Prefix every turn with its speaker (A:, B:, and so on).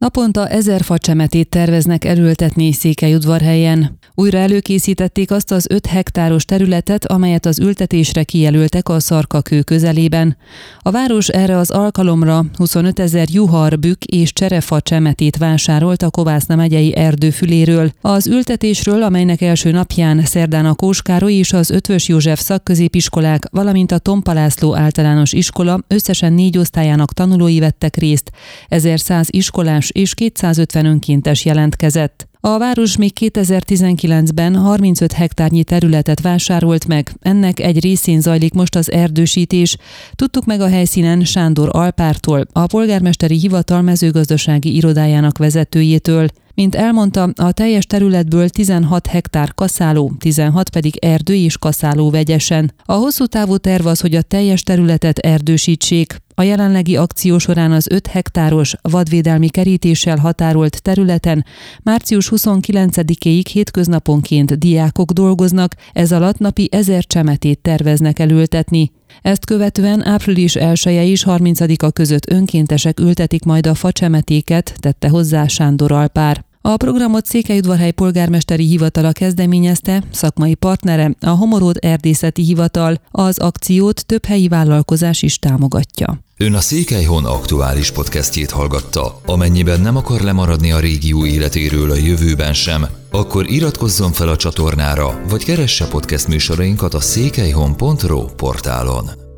A: Naponta ezer facsemetét terveznek elültetni Székelyudvarhelyen. Újra előkészítették azt az 5 hektáros területet, amelyet az ültetésre kijelöltek a Szarkakő közelében. A város erre az alkalomra 25 ezer juhar, bük és cserefa csemetét vásárolt a Kovászna megyei erdőfüléről. Az ültetésről, amelynek első napján szerdán a Kóskároly és az Ötvös József szakközépiskolák, valamint a Tompalászló általános iskola összesen négy osztályának tanulói vettek részt, 1100 iskolás és 250 önkéntes jelentkezett. A város még 2019-ben 35 hektárnyi területet vásárolt meg, ennek egy részén zajlik most az erdősítés. Tudtuk meg a helyszínen Sándor Alpártól, a polgármesteri hivatal mezőgazdasági irodájának vezetőjétől. Mint elmondta, a teljes területből 16 hektár kaszáló, 16 pedig erdő és kaszáló vegyesen. A hosszú távú terv az, hogy a teljes területet erdősítsék. A jelenlegi akció során az 5 hektáros vadvédelmi kerítéssel határolt területen március 29-éig hétköznaponként diákok dolgoznak, ez alatt napi ezer csemetét terveznek elültetni. Ezt követően április 1 -e és 30-a között önkéntesek ültetik majd a facsemetéket, tette hozzá Sándor Alpár. A programot Székelyudvarhely polgármesteri hivatala kezdeményezte, szakmai partnere a Homoród Erdészeti Hivatal, az akciót több helyi vállalkozás is támogatja.
B: Ön a Székelyhon aktuális podcastjét hallgatta. Amennyiben nem akar lemaradni a régió életéről a jövőben sem, akkor iratkozzon fel a csatornára, vagy keresse podcast műsorainkat a székelyhon.pro portálon.